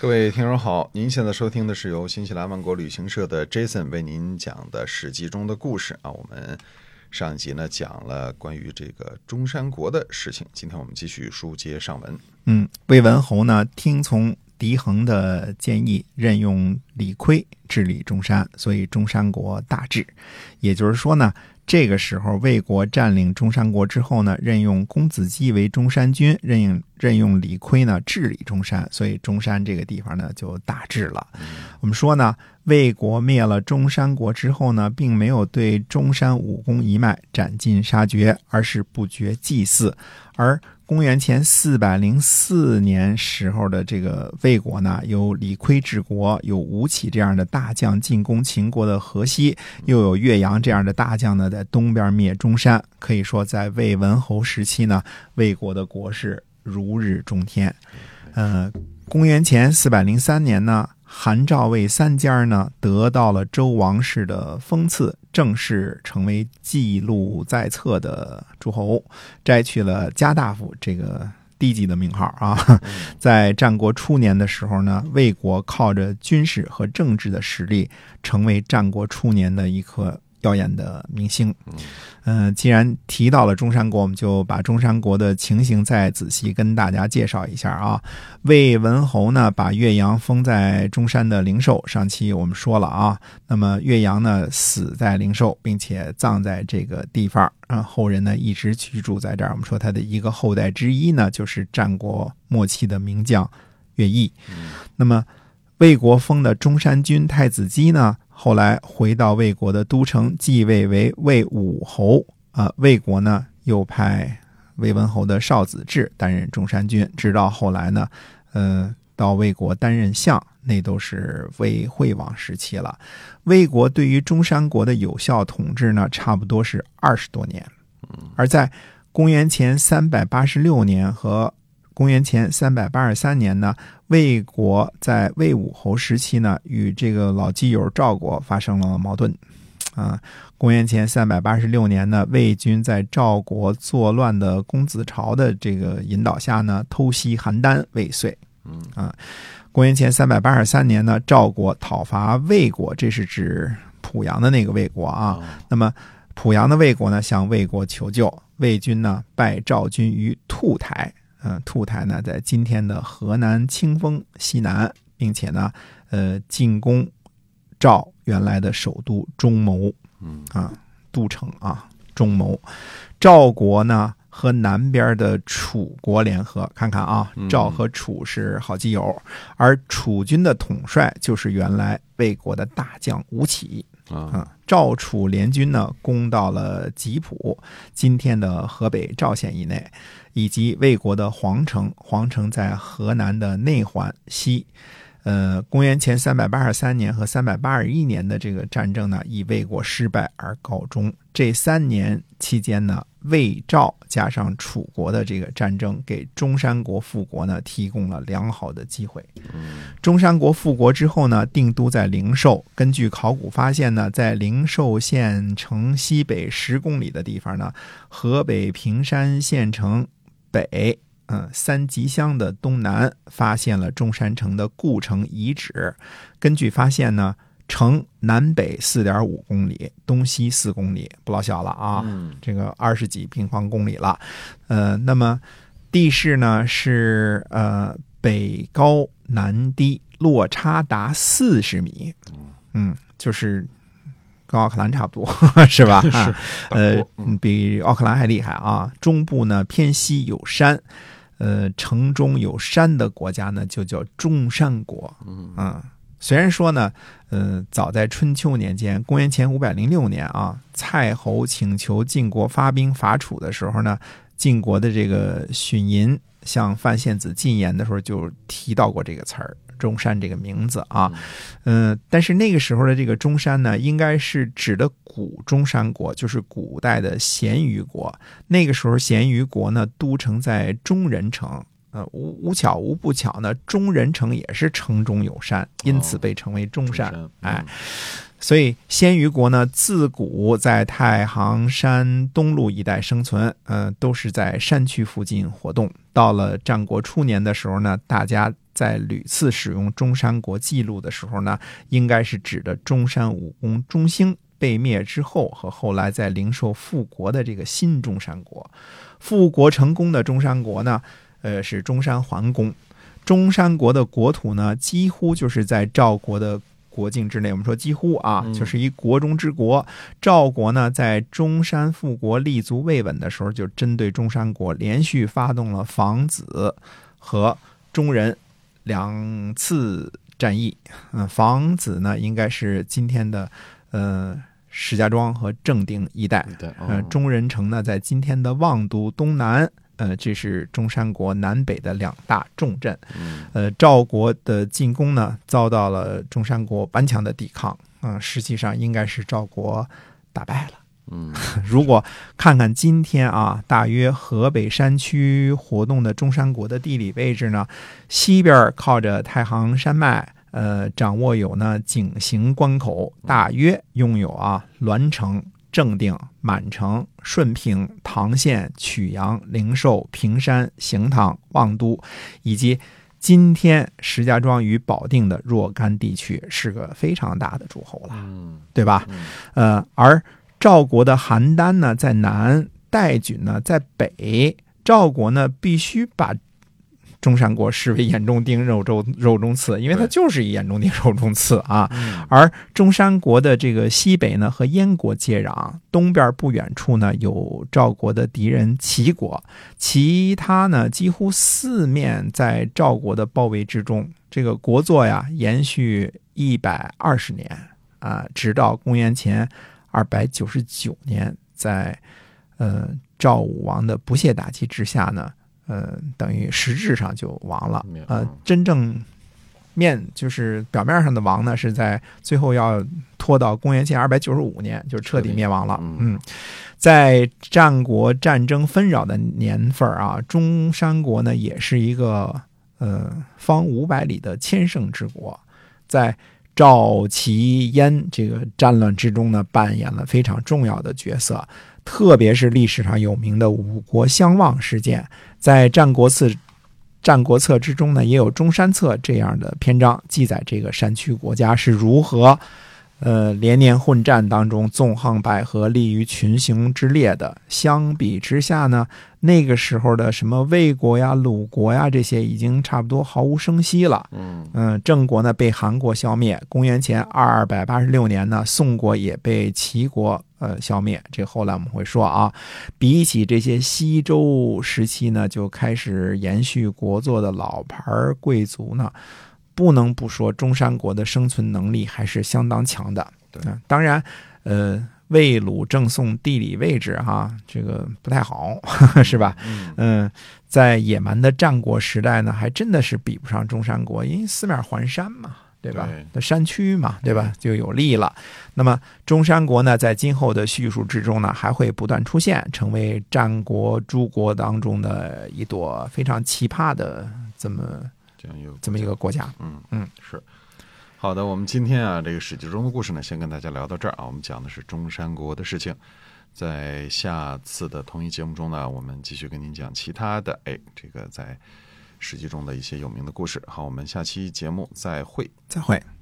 各位听众好，您现在收听的是由新西兰万国旅行社的 Jason 为您讲的《史记》中的故事啊。我们上一集呢讲了关于这个中山国的事情，今天我们继续书接上文。嗯，魏文侯呢听从狄衡的建议，任用李悝治理中山，所以中山国大治。也就是说呢。这个时候，魏国占领中山国之后呢，任用公子姬为中山君，任用任用李悝呢治理中山，所以中山这个地方呢就大治了。我们说呢，魏国灭了中山国之后呢，并没有对中山武功一脉斩尽杀绝，而是不绝祭祀，而。公元前四百零四年时候的这个魏国呢，有李悝治国，有吴起这样的大将进攻秦国的河西，又有岳阳这样的大将呢，在东边灭中山。可以说，在魏文侯时期呢，魏国的国势如日中天。呃，公元前四百零三年呢。韩赵魏三家呢，得到了周王室的封赐，正式成为记录在册的诸侯，摘去了家大夫这个低级的名号啊。在战国初年的时候呢，魏国靠着军事和政治的实力，成为战国初年的一颗。耀眼的明星，嗯，既然提到了中山国，我们就把中山国的情形再仔细跟大家介绍一下啊。魏文侯呢，把岳阳封在中山的灵寿，上期我们说了啊。那么岳阳呢，死在灵寿，并且葬在这个地方，啊，后人呢一直居住在这儿。我们说他的一个后代之一呢，就是战国末期的名将乐毅。那么魏国封的中山君太子姬呢？后来回到魏国的都城，继位为魏武侯。啊，魏国呢又派魏文侯的少子智担任中山君，直到后来呢，呃，到魏国担任相，那都是魏惠王时期了。魏国对于中山国的有效统治呢，差不多是二十多年。而在公元前三百八十六年和公元前三百八十三年呢，魏国在魏武侯时期呢，与这个老基友赵国发生了矛盾。啊，公元前三百八十六年呢，魏军在赵国作乱的公子朝的这个引导下呢，偷袭邯郸，未遂。嗯啊，公元前三百八十三年呢，赵国讨伐魏国，这是指濮阳的那个魏国啊。那么濮阳的魏国呢，向魏国求救，魏军呢败赵军于兔台。嗯，兔台呢，在今天的河南清丰西南，并且呢，呃，进攻赵原来的首都中牟，嗯啊，都城啊，中牟。赵国呢和南边的楚国联合，看看啊，赵和楚是好基友，而楚军的统帅就是原来魏国的大将吴起。啊，赵楚联军呢，攻到了吉普，今天的河北赵县以内，以及魏国的皇城，皇城在河南的内环西。呃，公元前三百八十三年和三百八十一年的这个战争呢，以魏国失败而告终。这三年期间呢，魏赵加上楚国的这个战争，给中山国复国呢提供了良好的机会。中山国复国之后呢，定都在灵寿。根据考古发现呢，在灵寿县城西北十公里的地方呢，河北平山县城北。嗯，三吉乡的东南发现了中山城的故城遗址。根据发现呢，城南北四点五公里，东西四公里，不老小了啊。嗯，这个二十几平方公里了。呃，那么地势呢是呃北高南低，落差达四十米。嗯，就是跟奥克兰差不多，是吧？是。呃，比奥克兰还厉害啊。中部呢偏西有山。呃，城中有山的国家呢，就叫中山国。嗯虽然说呢，呃，早在春秋年间，公元前五百零六年啊，蔡侯请求晋国发兵伐楚的时候呢，晋国的这个荀寅向范献子进言的时候，就提到过这个词儿。中山这个名字啊，嗯，但是那个时候的这个中山呢，应该是指的古中山国，就是古代的咸鱼国。那个时候咸鱼国呢，都城在中人城。呃，无无巧无不巧呢，中人城也是城中有山，因此被称为中山。哎，所以鲜鱼国呢，自古在太行山东路一带生存，呃，都是在山区附近活动。到了战国初年的时候呢，大家。在屡次使用中山国记录的时候呢，应该是指的中山武功中兴被灭之后和后来在灵寿复国的这个新中山国。复国成功的中山国呢，呃，是中山桓公。中山国的国土呢，几乎就是在赵国的国境之内。我们说几乎啊，嗯就是一国中之国。赵国呢，在中山复国立足未稳的时候，就针对中山国连续发动了房子和中人两次战役。嗯，房子呢，应该是今天的呃石家庄和正定一带。对，呃，哦中人城呢，在今天的望都东南，呃，这是中山国南北的两大重镇。嗯呃，赵国的进攻呢，遭到了中山国顽强的抵抗。嗯、实际上应该是赵国打败了。嗯 如果看看今天啊，大约河北山区活动的中山国的地理位置呢，西边靠着太行山脉，呃，掌握有呢井陉关口，大约拥有啊栾城、正定、满城、顺平、唐县、曲阳、灵寿、平山、行唐、望都，以及今天石家庄与保定的若干地区，是个非常大的诸侯了，嗯。对吧？嗯。呃，而赵国的邯郸呢在南，代郡呢在北，赵国呢必须把中山国视为眼中钉、肉中肉中刺，因为它就是一眼中钉、肉中刺啊。嗯而中山国的这个西北呢和燕国接壤，东边不远处呢有赵国的敌人齐国，其他呢几乎四面在赵国的包围之中。这个国祚呀延续一百二十年啊，直到公元前二百九十九年，在呃赵武王的不懈打击之下呢，呃等于实质上就亡了。呃嗯，真正面就是表面上的亡呢，是在最后要拖到公元前二百九十五年，就是彻底灭亡了。嗯嗯，在战国战争纷扰的年份啊，中山国呢也是一个呃方五百里的千乘之国，在赵齐燕这个战乱之中呢，扮演了非常重要的角色。特别是历史上有名的五国相望事件，在《战国策》《战国策》之中呢，也有《中山策》这样的篇章，记载这个山区国家是如何，呃，连年混战当中纵横捭阖，立于群雄之列的。相比之下呢，那个时候的什么魏国呀、鲁国呀这些，已经差不多毫无声息了。嗯嗯，郑国呢被韩国消灭，公元前二百八十六年呢，宋国也被齐国呃消灭。这后来我们会说啊，比起这些西周时期呢，就开始延续国祚的老牌贵族呢，不能不说中山国的生存能力还是相当强的。当然，呃，魏鲁郑宋地理位置哈，这个不太好，是吧？嗯嗯，在野蛮的战国时代呢，还真的是比不上中山国，因为四面环山嘛，对吧对？的山区嘛，对吧？就有利了。那么中山国呢，在今后的叙述之中呢，还会不断出现，成为战国诸国当中的一朵非常奇葩的这么这样有这么一个国家。嗯嗯是。好的，我们今天啊，这个史记中的故事呢，先跟大家聊到这儿啊。我们讲的是中山国的事情，在下次的同一节目中呢，我们继续跟您讲其他的，哎，这个在史记中的一些有名的故事。好，我们下期节目再会。再会。嗯